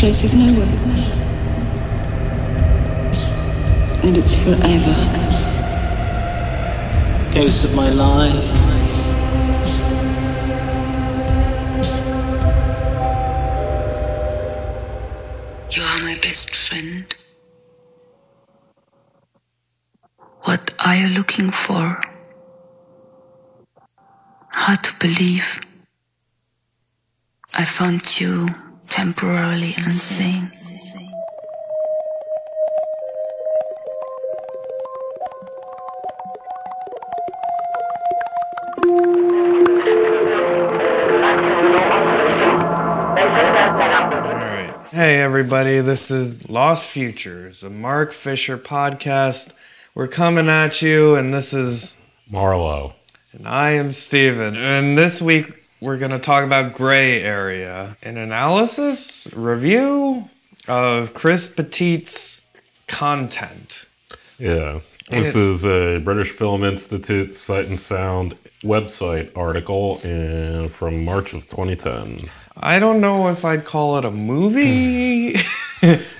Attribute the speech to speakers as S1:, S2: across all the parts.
S1: place is nowhere. And it's forever.
S2: Ghosts of my life.
S1: You are my best friend. What are you looking for? Hard to believe. I found you temporarily insane.
S3: Hey, everybody. This is Lost Futures, a Mark Fisher podcast. We're coming at you, and this is,
S4: Marlowe.
S3: and I am Steven. And this week, we're going to talk about Gray Area, an analysis, review of Chris Petit's content.
S4: Yeah. This is a British Film Institute Sight and Sound website article in, from March of 2010.
S3: I don't know if I'd call it a movie.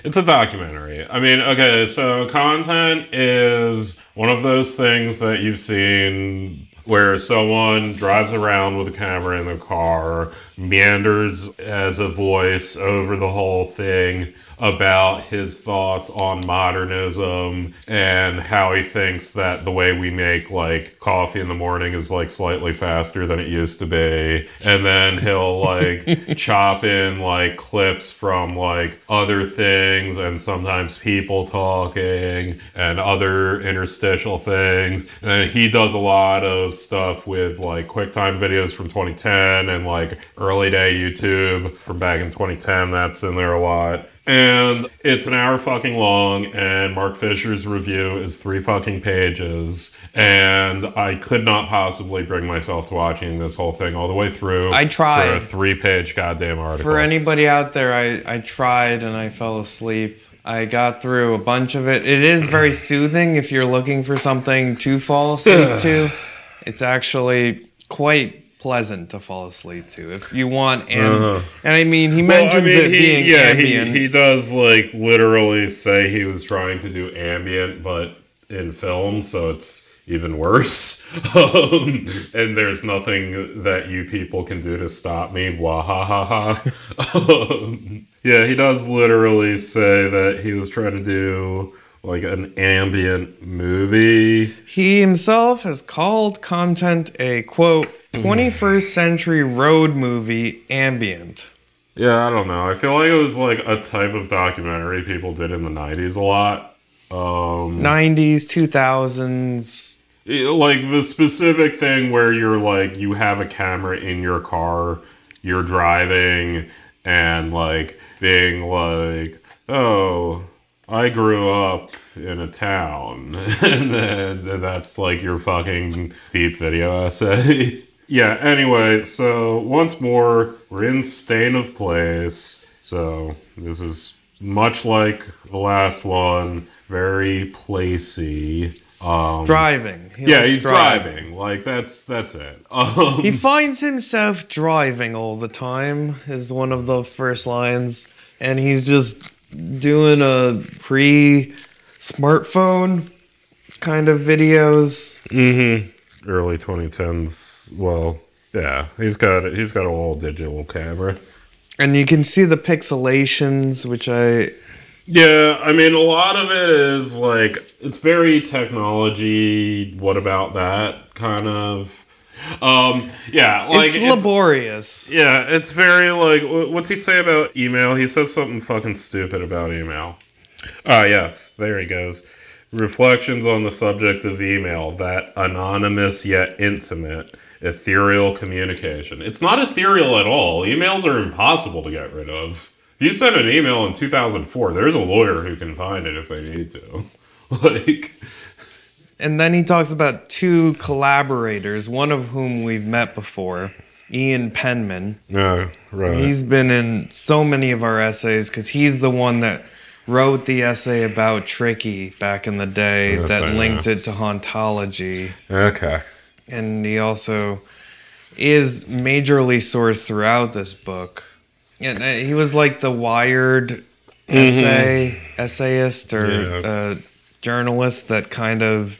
S4: It's a documentary. I mean, okay, so content is one of those things that you've seen where someone drives around with a camera in their car, meanders as a voice over the whole thing about his thoughts on modernism and how he thinks that the way we make like coffee in the morning is like slightly faster than it used to be. And then he'll like chop in like clips from like other things and sometimes people talking and other interstitial things. And he does a lot of stuff with like QuickTime videos from 2010 and like early day YouTube from back in 2010. That's in there a lot. And it's an hour fucking long, and Mark Fisher's review is three fucking pages. And I could not possibly bring myself to watching this whole thing all the way through.
S3: I tried.
S4: For a three page goddamn article.
S3: For anybody out there, I, I tried and I fell asleep. I got through a bunch of it. It is very soothing if you're looking for something to fall asleep to. It's actually quite pleasant to fall asleep to if you want and and I mean he
S4: Well,
S3: mentions it being
S4: yeah,
S3: ambient.
S4: He, he does like literally say he was trying to do ambient, but in film, so it's even worse. um, and there's nothing that you people can do to stop me. Wahahaha. um, yeah, he does literally say that he was trying to do like an ambient movie.
S3: He himself has called content a quote 21st century road movie ambient.
S4: Yeah, I don't know. I feel like it was like a type of documentary people did in the 90s a lot. Um,
S3: 90s, 2000s.
S4: like the specific thing where you're like you have a camera in your car you're driving and like being like oh i grew up in a town and that's like your fucking deep video essay yeah anyway so once more we're in stain of place so this is much like the last one very placey um
S3: Driving. He
S4: yeah, he's driving. Like that's that's it. Um,
S3: He finds himself driving all the time, is one of the first lines. And he's just doing a pre smartphone kind of videos. Mm-hmm.
S4: early 2010s. Well, yeah, he's got he's got a little digital camera.
S3: And you can see the pixelations, which I.
S4: Yeah, I mean, a lot of it is like it's very technology. What about that kind of? Um, yeah, like
S3: it's laborious.
S4: Yeah, it's very like what's he say about email? He says something fucking stupid about email. Ah, yes, there he goes. Reflections on the subject of email, that anonymous yet intimate, ethereal communication. It's not ethereal at all. Emails are impossible to get rid of. If you send an email in 2004, there's a lawyer who can find it if they need to. like,
S3: And then he talks about two collaborators, one of whom we've met before, Ian Penman.
S4: no, right.
S3: He's been in so many of our essays because he's the one that wrote the essay about Tricky back in the day
S4: Yes,
S3: that
S4: I
S3: linked
S4: know.
S3: it to hauntology.
S4: okay.
S3: And he also is majorly sourced throughout this book. and uh, he was like the Wired essay essayist or
S4: Yeah.
S3: uh, journalist that kind of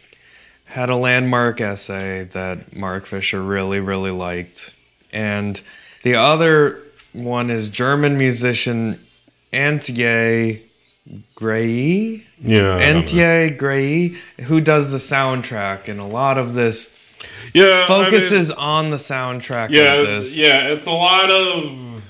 S3: had a landmark essay that Mark Fisher really really liked, and the other one is German musician Antje Greie.
S4: Yeah. I don't know.
S3: Antje Greie, who does the soundtrack, and a lot of this
S4: Yeah. I mean-
S3: focuses on the soundtrack
S4: yeah,
S3: of this.
S4: yeah, it's a lot of.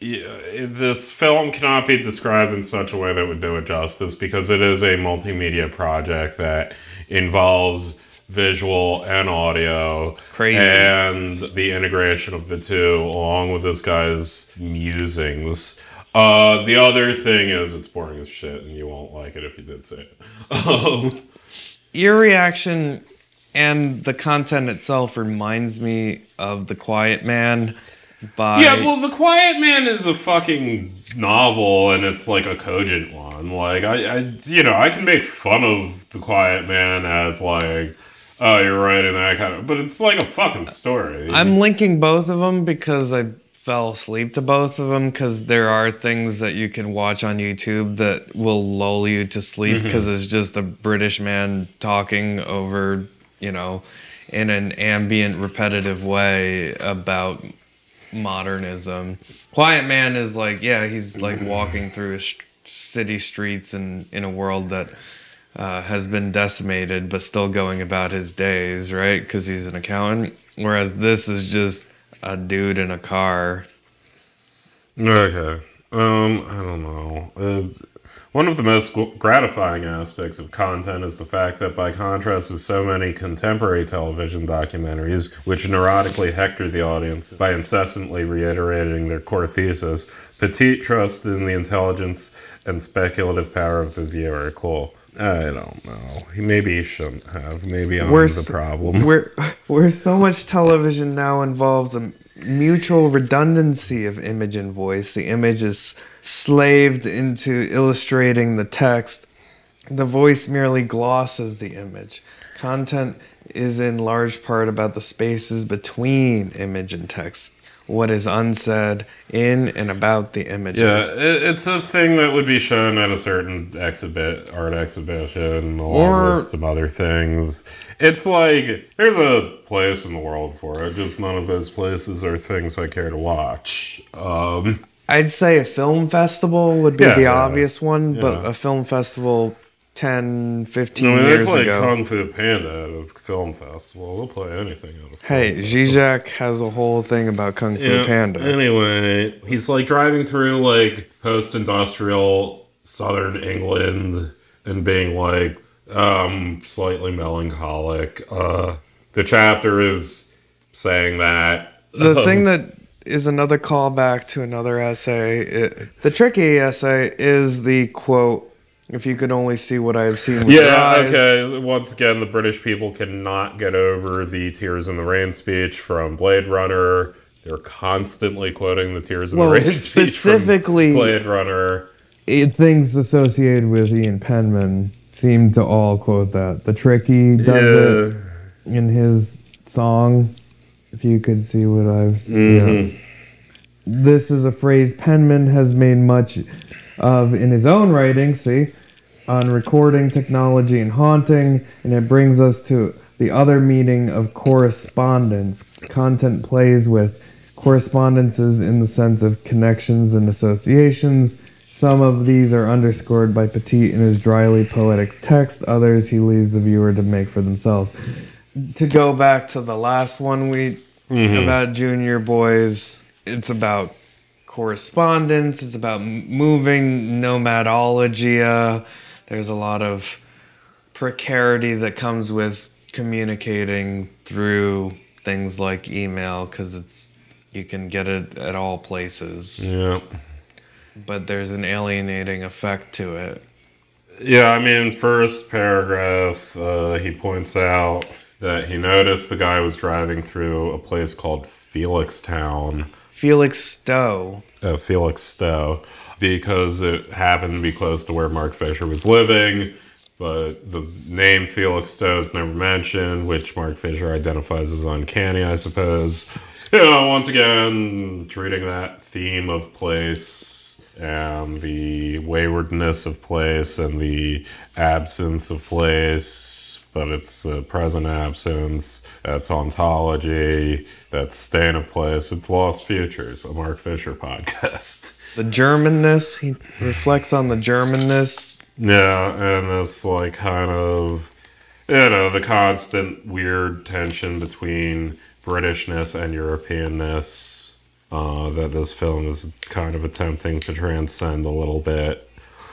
S4: Yeah, this film cannot be described in such a way that would do it justice because it is a multimedia project that involves visual and audio.
S3: Crazy.
S4: And the integration of the two, along with this guy's musings. Uh, the other thing is, it's boring as shit, and you won't like it if you did say it.
S3: Your reaction and the content itself reminds me of The Quiet Man by
S4: Yeah, well, The Quiet Man is a fucking novel, and it's like a cogent one. Like, I, I, you know, I can make fun of The Quiet Man as like, oh, you're writing that kind of, but it's like a fucking story.
S3: I'm linking both of them because I fell asleep to both of them because there are things that you can watch on YouTube that will lull you to sleep
S4: Mm-hmm.
S3: because it's just a British man talking over, you know, in an ambient, repetitive way about modernism. Quiet Man is like, yeah, he's like walking through city streets and in a world that uh, has been decimated, but still going about his days, right? Because he's an accountant. Whereas this is just a dude in a car.
S4: Okay. Um, I don't know. Uh, one of the most gratifying aspects of content is the fact that, by contrast with so many contemporary television documentaries, which neurotically hector the audience by incessantly reiterating their core thesis, Petit trusts in the intelligence and speculative power of the viewer. Cool. I don't know. Maybe he shouldn't have. Maybe I'm
S3: We're
S4: the
S3: s-
S4: problem.
S3: We're so much television now involves a mutual redundancy of image and voice. The image is slaved into illustrating the text. The voice merely glosses the image. Content is in large part about the spaces between image and text. What is unsaid in and about the images.
S4: Yeah, it, it's a thing that would be shown at a certain exhibit, art exhibition, along
S3: Or-
S4: with some other things. It's like there's a place in the world for it. Just none of those places are things I care to watch. Um,
S3: I'd say a film festival would be
S4: Yeah,
S3: the
S4: yeah.
S3: obvious one, but a film festival 10, 15
S4: I mean, they
S3: years
S4: play
S3: ago.
S4: Kung Fu Panda at a film festival. They'll play anything at a film
S3: hey. Zizek has a whole thing about Kung Fu
S4: Yeah,
S3: Panda.
S4: Anyway, he's like driving through like post-industrial southern England and being like um slightly melancholic. Uh the chapter is saying that
S3: the
S4: um,
S3: thing that is another callback to another essay, it, the tricky essay is the quote, if you could only see what I have seen with your
S4: yeah,
S3: eyes.
S4: okay. Once again, the British people cannot get over the Tears in the Rain speech from Blade Runner. They're constantly quoting the Tears in
S3: Well,
S4: the Rain speech
S3: specifically-
S4: from Blade Runner.
S5: it, things associated with Ian Penman seem to all quote that. The Tricky does it in his song. If you could see what I've
S4: Mhm.
S5: yeah. This is a phrase Penman has made much of in his own writing, see, on recording technology and haunting, and it brings us to the other meaning of correspondence. Content plays with correspondences in the sense of connections and associations. Some of these are underscored by Petit in his dryly poetic text, others he leaves the viewer to make for themselves.
S3: To go back to the last one we
S4: Mm-hmm.
S3: about junior boys, it's about correspondence, it's about moving nomadology. There's a lot of precarity that comes with communicating through things like email because it's you can get it at all places.
S4: Yeah.
S3: but there's an alienating effect to it.
S4: Yeah, I mean, first paragraph, uh, he points out that he noticed the guy was driving through a place called Felixtown,
S3: Felixstowe
S4: uh, Felixstowe, because it happened to be close to where Mark Fisher was living. But the name Felixstowe is never mentioned, which Mark Fisher identifies as uncanny, I suppose. you know, once again, treating that theme of place and the waywardness of place and the absence of place, but it's a present absence, that's hauntology, that's stain of place, it's lost futures, a Mark Fisher podcast.
S3: The Germanness, he reflects on the Germanness.
S4: Yeah, and this like kind of you know, the constant weird tension between Britishness and Europeanness uh, that this film is kind of attempting to transcend a little bit.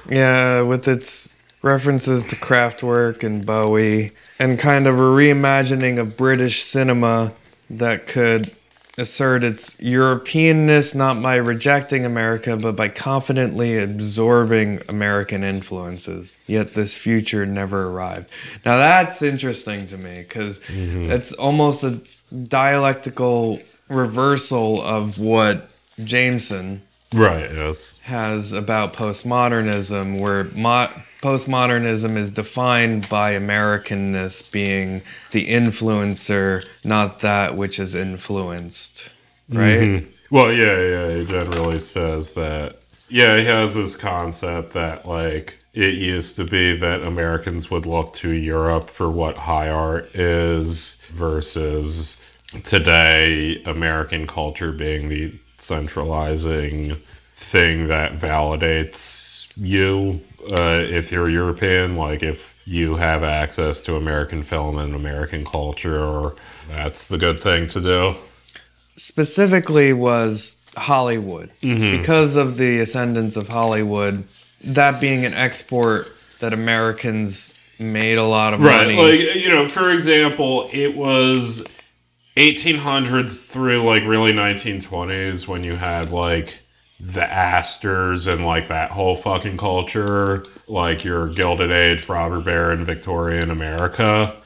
S3: Yeah, with its references to Kraftwerk and Bowie, and kind of a reimagining of British cinema that could assert its Europeanness not by rejecting America, but by confidently absorbing American influences. Yet this future never arrived. Now that's interesting to me because it's mm-hmm. almost a dialectical reversal of what Jameson
S4: Right, yes.
S3: has about postmodernism, where mo- postmodernism is defined by Americanness being the influencer, not that which is influenced. Right? Mm-hmm.
S4: Well, yeah, yeah, he generally says that. Yeah, he has this concept that, like, it used to be that Americans would look to Europe for what high art is versus today, American culture being the centralizing thing that validates you. Uh, if you're European, like, if you have access to American film and American culture, that's the good thing to do.
S3: Specifically, was Hollywood. Because of the ascendance of Hollywood, that being an export that Americans made a lot of
S4: Right,
S3: money.
S4: like you know, for example, it was 1800s through like really 1920s when you had like the Astors and like that whole fucking culture, like your Gilded Age, robber Baron, Victorian America.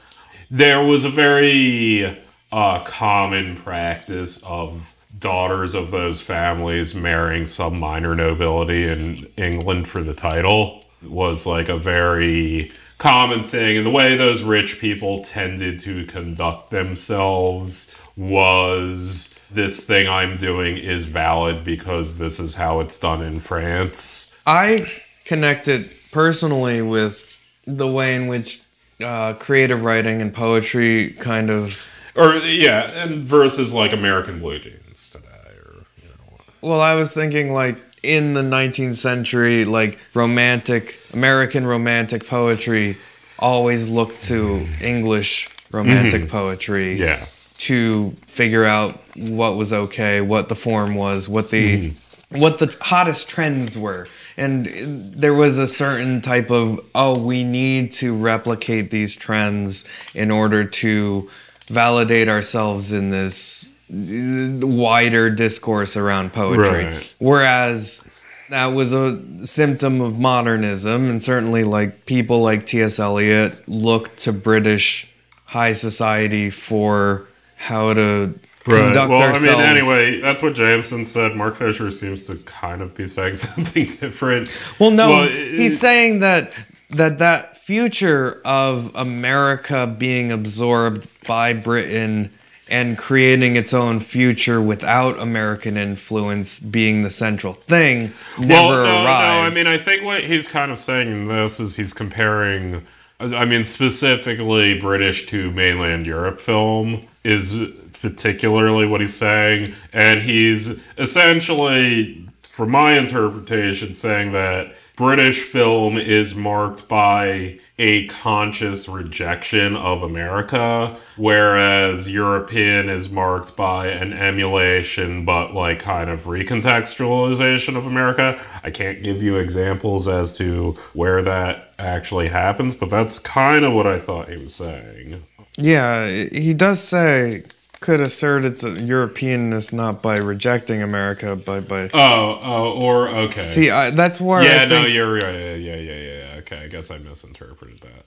S4: There was a very uh, common practice of daughters of those families marrying some minor nobility in England for the title was like a very common thing and the way those rich people tended to conduct themselves was this thing I'm doing is valid because this is how it's done in France.
S3: I connected personally with the way in which uh, creative writing and poetry kind of.
S4: Or yeah, and versus like American blue jeans today or you know
S3: Well, I was thinking like in the 19th century, like romantic, American romantic poetry always looked to English romantic mm-hmm. poetry
S4: yeah.
S3: to figure out what was okay, what the form was, what the mm-hmm. what the hottest trends were. And there was a certain type of oh, we need to replicate these trends in order to validate ourselves in this wider discourse around poetry.
S4: Right.
S3: Whereas that was a symptom of modernism, and certainly like people like T.S. Eliot looked to British high society for how to conduct
S4: Well,
S3: ourselves.
S4: I mean, anyway, that's what Jameson said. Mark Fisher seems to kind of be saying something different.
S3: Well, no,
S4: Well,
S3: he's
S4: it-
S3: saying that that that future of America being absorbed by Britain and creating its own future without American influence being the central thing never
S4: well, no, no. I mean, I think what he's kind of saying in this is he's comparing. I mean, specifically British to mainland Europe film is particularly what he's saying, and he's essentially, from my interpretation, saying that British film is marked by a conscious rejection of America, whereas European is marked by an emulation but like kind of recontextualization of America. I can't give you examples as to where that actually happens, but that's kind of what I thought he was saying.
S3: yeah, he does say could assert its Europeanness not by rejecting America, but by
S4: Oh, oh, or okay.
S3: see. I, that's where
S4: yeah,
S3: I
S4: no, you're right. Yeah, yeah, yeah, yeah. yeah. Okay, I guess I misinterpreted that.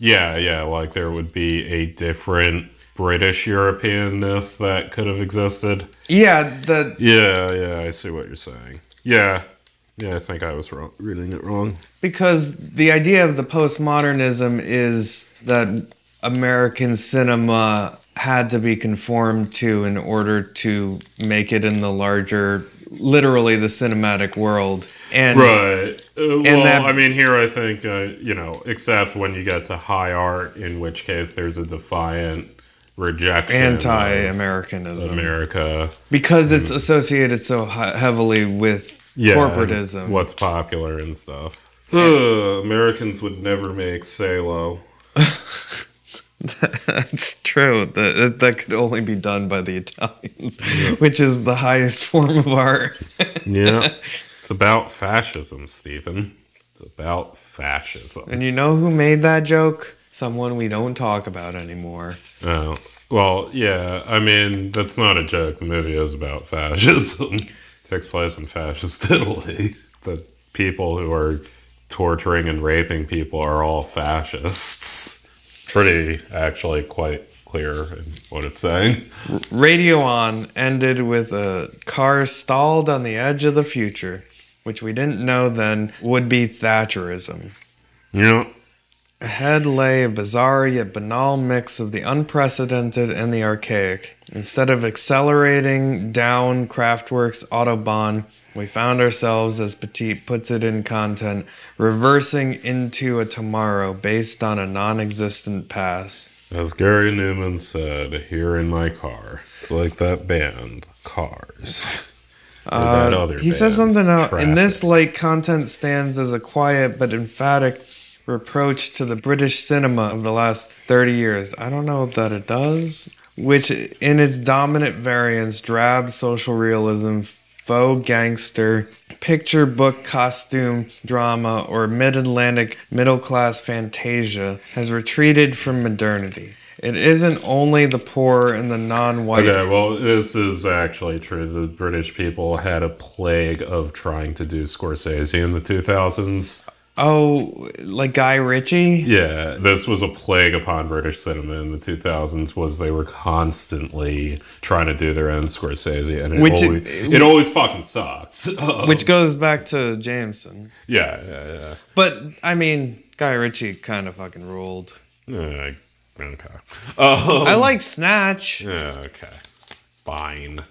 S4: Yeah, yeah, like there would be a different British Europeanness that could have existed.
S3: yeah the
S4: Yeah, yeah, I see what you're saying. Yeah, yeah, I think I was wrong, reading it wrong.
S3: because the idea of the postmodernism is that American cinema had to be conformed to in order to make it in the larger, literally the cinematic world. And
S4: Right. Uh, well,
S3: that-
S4: I mean, here I think, uh, you know, except when you get to high art, in which case there's a defiant rejection
S3: anti-Americanism
S4: America.
S3: because it's associated so heavily with
S4: Yeah,
S3: corporatism.
S4: What's popular and stuff. Ugh, Americans would never make Salo.
S3: That's true. That, that could only be done by the Italians, which is the highest form of art.
S4: Yeah. it's about fascism, Stephen. It's about fascism.
S3: and you know who made that joke? Someone we don't talk about anymore.
S4: Oh, well, yeah. I mean, that's not a joke. The movie is about fascism. it takes place in fascist Italy. The people who are torturing and raping people are all fascists. Pretty, actually, quite clear in what it's saying.
S3: Radio On ended with a car stalled on the edge of the future, which we didn't know then would be Thatcherism.
S4: Yeah.
S3: Ahead lay a bizarre yet banal mix of the unprecedented and the archaic. Instead of accelerating down Kraftwerk's Autobahn, we found ourselves, as Petit puts it in content, reversing into a tomorrow based on a non existent past.
S4: As Gary Numan said, here in my car, like that band, Cars. Or that other
S3: Uh, He says something out in this like content stands as a quiet but emphatic reproach to the British cinema of the last 30 years. I don't know that it does. Which, in its dominant variants, drab social realism, faux gangster, picture book costume drama, or mid Atlantic middle class fantasia, has retreated from modernity. It isn't only the poor and the non white.
S4: Okay, well, this is actually true. The British people had a plague of trying to do Scorsese in the 2000s.
S3: Oh, like Guy Ritchie?
S4: Yeah, this was a plague upon British cinema in the 2000s. Was they were constantly trying to do their own Scorsese, and it
S3: Which-
S4: always, it always fucking sucked.
S3: Which goes back to Jameson.
S4: yeah, yeah, yeah.
S3: But, I mean, Guy Ritchie kind of fucking ruled.
S4: Uh, okay. Oh,
S3: I like Snatch.
S4: yeah, okay. Fine.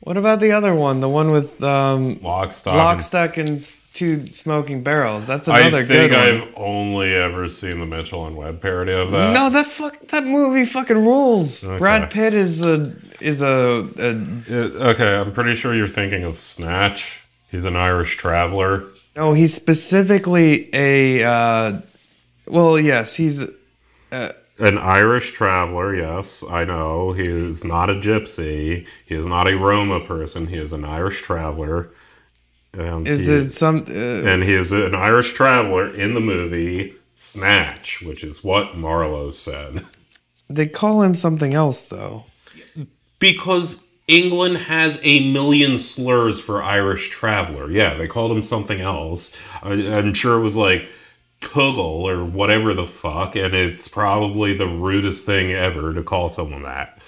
S3: What about the other one? The one with um,
S4: Lock, stock,
S3: Lock,
S4: and-
S3: Stock, and s- Two Smoking Barrels. That's another
S4: I
S3: good one.
S4: I've only ever seen the Mitchell and Webb parody of that.
S3: no, that fuck that movie fucking rules.
S4: Okay.
S3: Brad Pitt is a is a, a
S4: It- okay, I'm pretty sure you're thinking of Snatch. He's an Irish traveler.
S3: no. He's specifically a uh, well, yes, he's
S4: An Irish traveler, yes, I know. He is not a gypsy. He is not a Roma person. He is an Irish traveler. And
S3: is
S4: he,
S3: it some uh,
S4: and he is an Irish traveler in the movie Snatch, which is what Marlowe said.
S3: they call him something else though.
S4: Because England has a million slurs for Irish traveler. Yeah, they called him something else. I, I'm sure it was like Puggle or whatever the fuck, and it's probably the rudest thing ever to call someone that.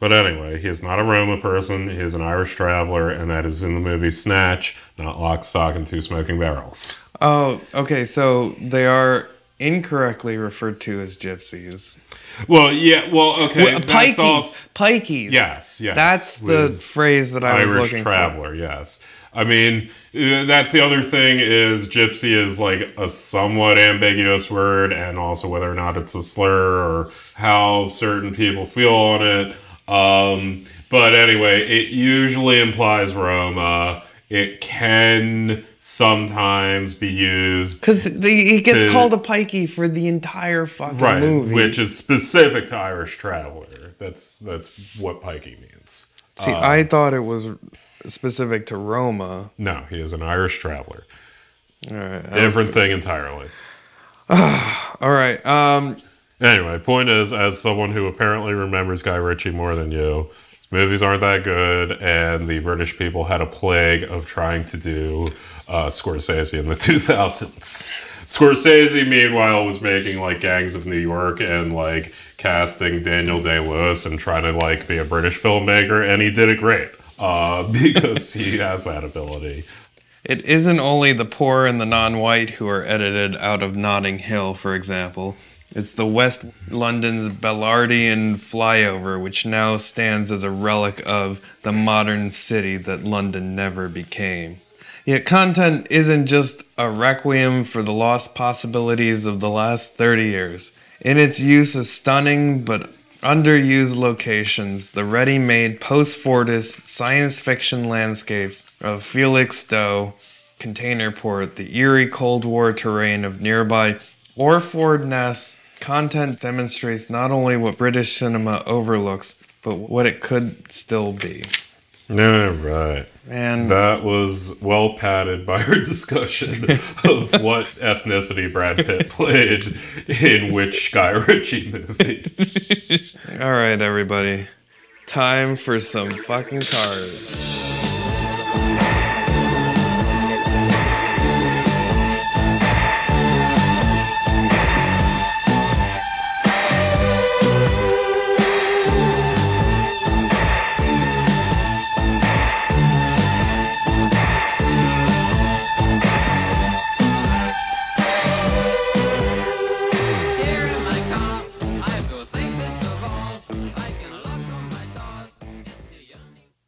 S4: But anyway, he is not a Roma person. He is an Irish traveler, and that is in the movie Snatch, not Lock, Stock, and Two Smoking Barrels.
S3: Oh, okay. So they are incorrectly referred to as gypsies.
S4: Well, yeah, well, okay.
S3: Wait,
S4: that's
S3: pikeys.
S4: also-
S3: Pikeys.
S4: Yes, yes.
S3: That's the phrase that I was
S4: Irish
S3: looking
S4: traveler, yes. I mean, uh, that's the other thing is gypsy is like a somewhat ambiguous word, and also whether or not it's a slur or how certain people feel on it. Um, but anyway, it usually implies Roma. It can sometimes be used
S3: Because he gets
S4: To-
S3: called a pikey for the entire fucking
S4: right,
S3: movie.
S4: which is specific to Irish traveler. That's that's what pikey means.
S3: See, I thought it was specific to Roma.
S4: No, he is an Irish traveler.
S3: All right.
S4: Different thing entirely.
S3: All right. Um.
S4: Anyway, point is, as someone who apparently remembers Guy Ritchie more than you, his movies aren't that good, and the British people had a plague of trying to do uh, Scorsese in the 2000s. Scorsese, meanwhile, was making like Gangs of New York and like casting Daniel Day Lewis and trying to like be a British filmmaker, and he did it great uh, because he has that ability.
S3: It isn't only the poor and the non-white who are edited out of Notting Hill, for example. It's the West London's Ballardian flyover, which now stands as a relic of the modern city that London never became. Yet content isn't just a requiem for the lost possibilities of the last 30 years. In its use of stunning but underused locations, the ready made post Fordist science fiction landscapes of Felixstowe, Containerport, the eerie Cold War terrain of nearby Orford Ness, content demonstrates not only what British cinema overlooks, but what it could still be.
S4: Yeah, right.
S3: And
S4: That was well padded by our discussion of what ethnicity Brad Pitt played in which Guy Ritchie movie.
S3: all right, everybody, time for some fucking cards.